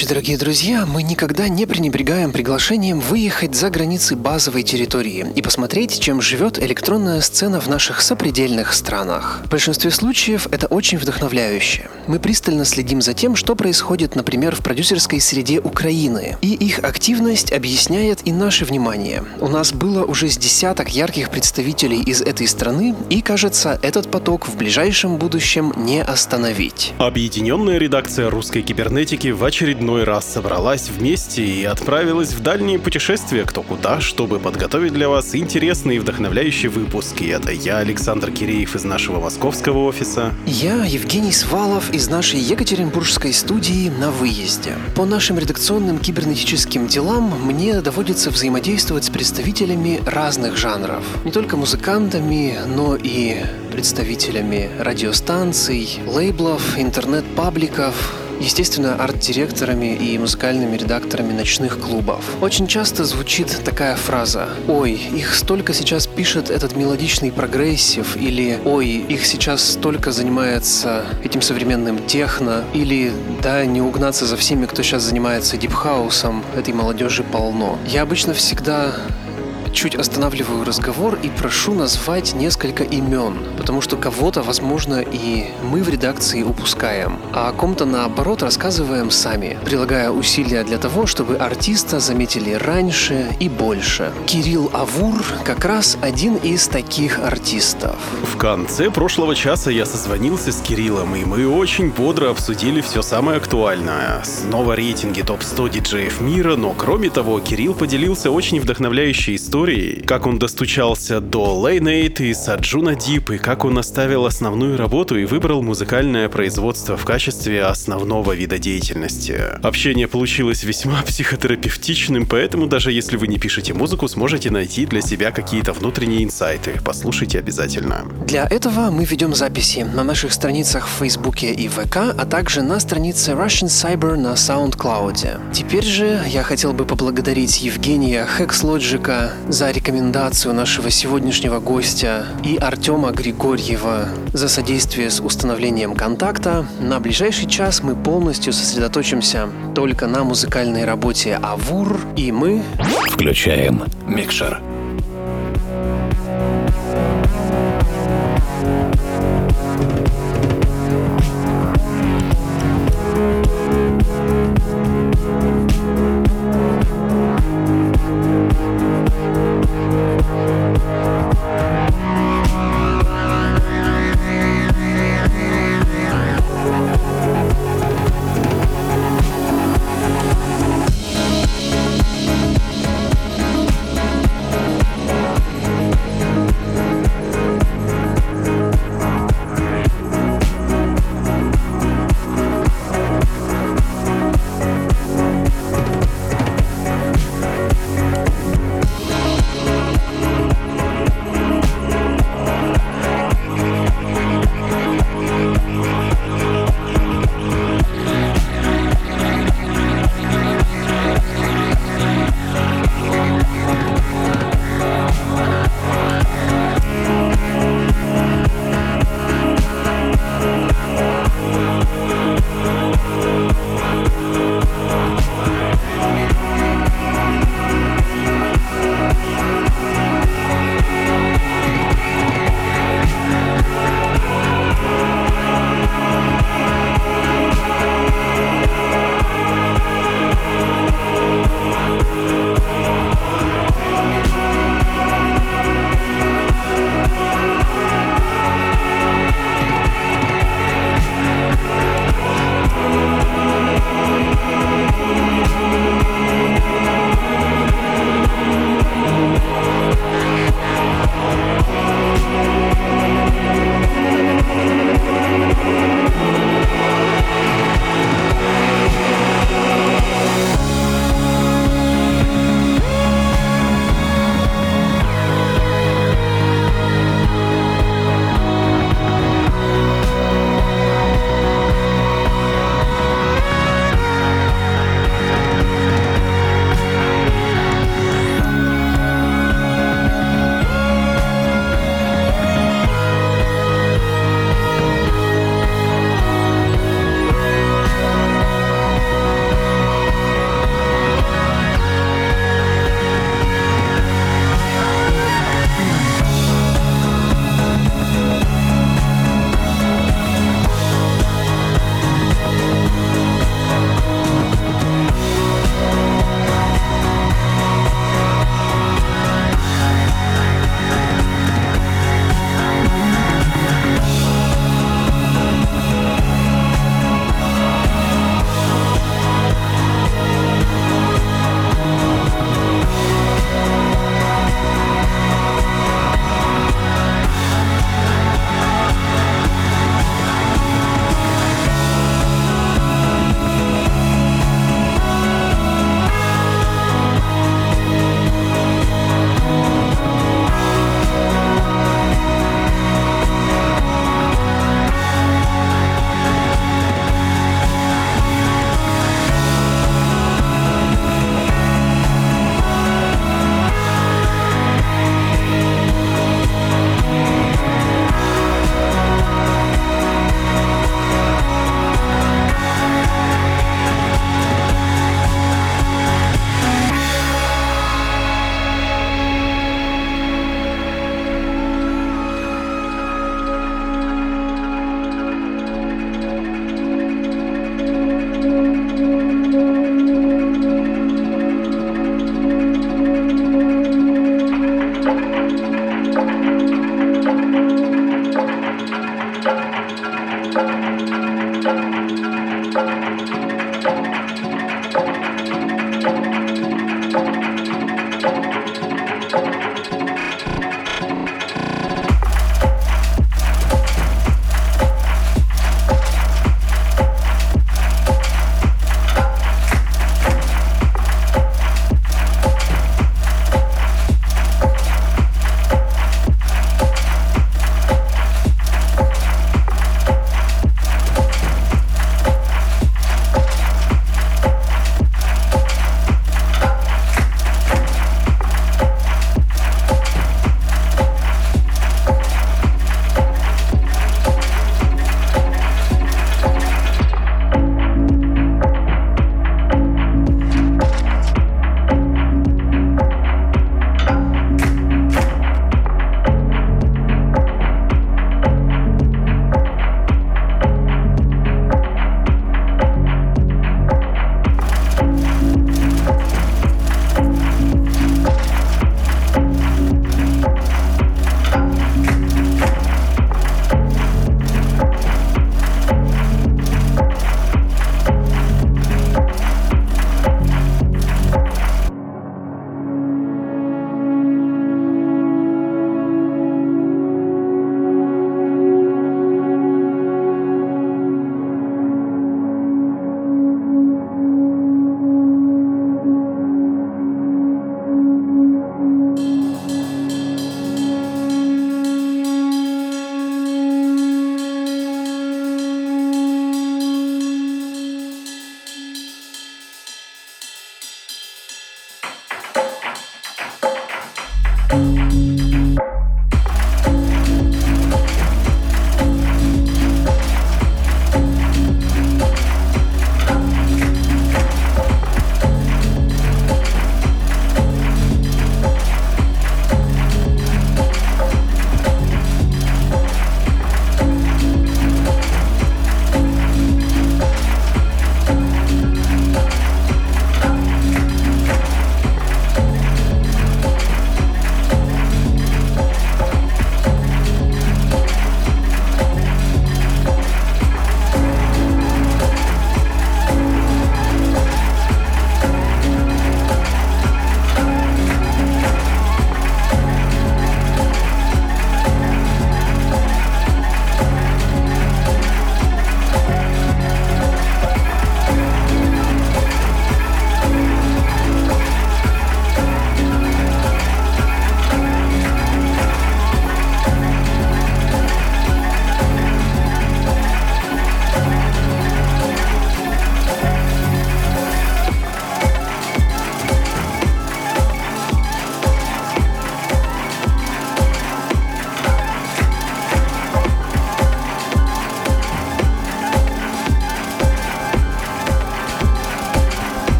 Ночи, дорогие друзья. Мы никогда не пренебрегаем приглашением выехать за границы базовой территории и посмотреть, чем живет электронная сцена в наших сопредельных странах. В большинстве случаев это очень вдохновляюще. Мы пристально следим за тем, что происходит, например, в продюсерской среде Украины. И их активность объясняет и наше внимание. У нас было уже с десяток ярких представителей из этой страны, и, кажется, этот поток в ближайшем будущем не остановить. Объединенная редакция русской кибернетики в очередной раз собралась вместе и отправилась в дальние путешествия кто куда, чтобы подготовить для вас интересный и вдохновляющий выпуск. И это я, Александр Киреев из нашего московского офиса. Я, Евгений Свалов из нашей Екатеринбургской студии на выезде. По нашим редакционным кибернетическим делам мне доводится взаимодействовать с представителями разных жанров. Не только музыкантами, но и представителями радиостанций, лейблов, интернет-пабликов, естественно, арт-директорами и музыкальными редакторами ночных клубов. Очень часто звучит такая фраза «Ой, их столько сейчас пишет этот мелодичный progressive» или «Ой, их сейчас столько занимается этим современным техно» или «Да, не угнаться за всеми, кто сейчас занимается deep house ом, этой молодежи полно». Я обычно всегда чуть останавливаю разговор и прошу назвать несколько имен, потому что кого-то, возможно, и мы в редакции упускаем, а о ком-то, наоборот, рассказываем сами, прилагая усилия для того, чтобы артиста заметили раньше и больше. Кирилл Авур как раз один из таких артистов. В конце прошлого часа я созвонился с Кириллом, и мы очень бодро обсудили все самое актуальное. Снова рейтинги топ-100 диджеев мира, но кроме того, Кирилл поделился очень вдохновляющей историей, как он достучался до Лейнейт и Саджуна Дип, и как он оставил основную работу и выбрал музыкальное производство в качестве основного вида деятельности. Общение получилось весьма психотерапевтичным, поэтому даже если вы не пишете музыку, сможете найти для себя какие-то внутренние инсайты. Послушайте обязательно. Для этого мы ведем записи на наших страницах в Фейсбуке и ВК, а также на странице Russian Cyber на SoundCloud. Теперь же я хотел бы поблагодарить Евгения Хекслоджика за рекомендацию нашего сегодняшнего гостя и Артема Григорьева за содействие с установлением контакта. На ближайший час мы полностью сосредоточимся только на музыкальной работе Авур, и мы Включаем микшер.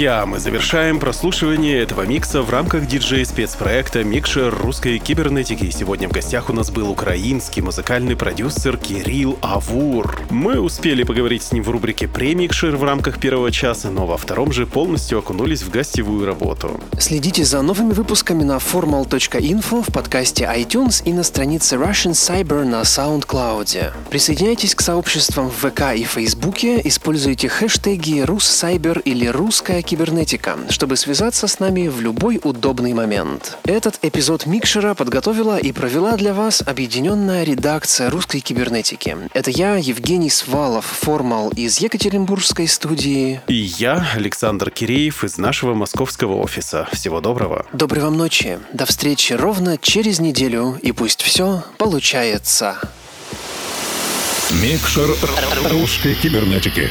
Друзья, мы завершаем прослушивание этого микса в рамках диджей-спецпроекта «Микшер русской кибернетики». Сегодня в гостях у нас был украинский музыкальный продюсер Кирилл Авур. Мы успели поговорить с ним в рубрике «Премикшер» в рамках первого часа, но во втором же полностью окунулись в гостевую работу. Следите за новыми выпусками на formal.info в подкасте iTunes и на странице Russian Cyber на SoundCloud. Присоединяйтесь к сообществам в ВК и Фейсбуке, используйте хэштеги «Руссайбер» или «Русская кибернетика», чтобы связаться с нами в любой удобный момент. Этот эпизод Микшера подготовила и провела для вас объединенная редакция русской кибернетики. Это я, Евгений Свалов, формал из Екатеринбургской студии. И я, Александр Киреев, из нашего московского офиса. Всего доброго. Доброй вам ночи. До встречи ровно через неделю, и пусть все получается. Микшер русской кибернетики.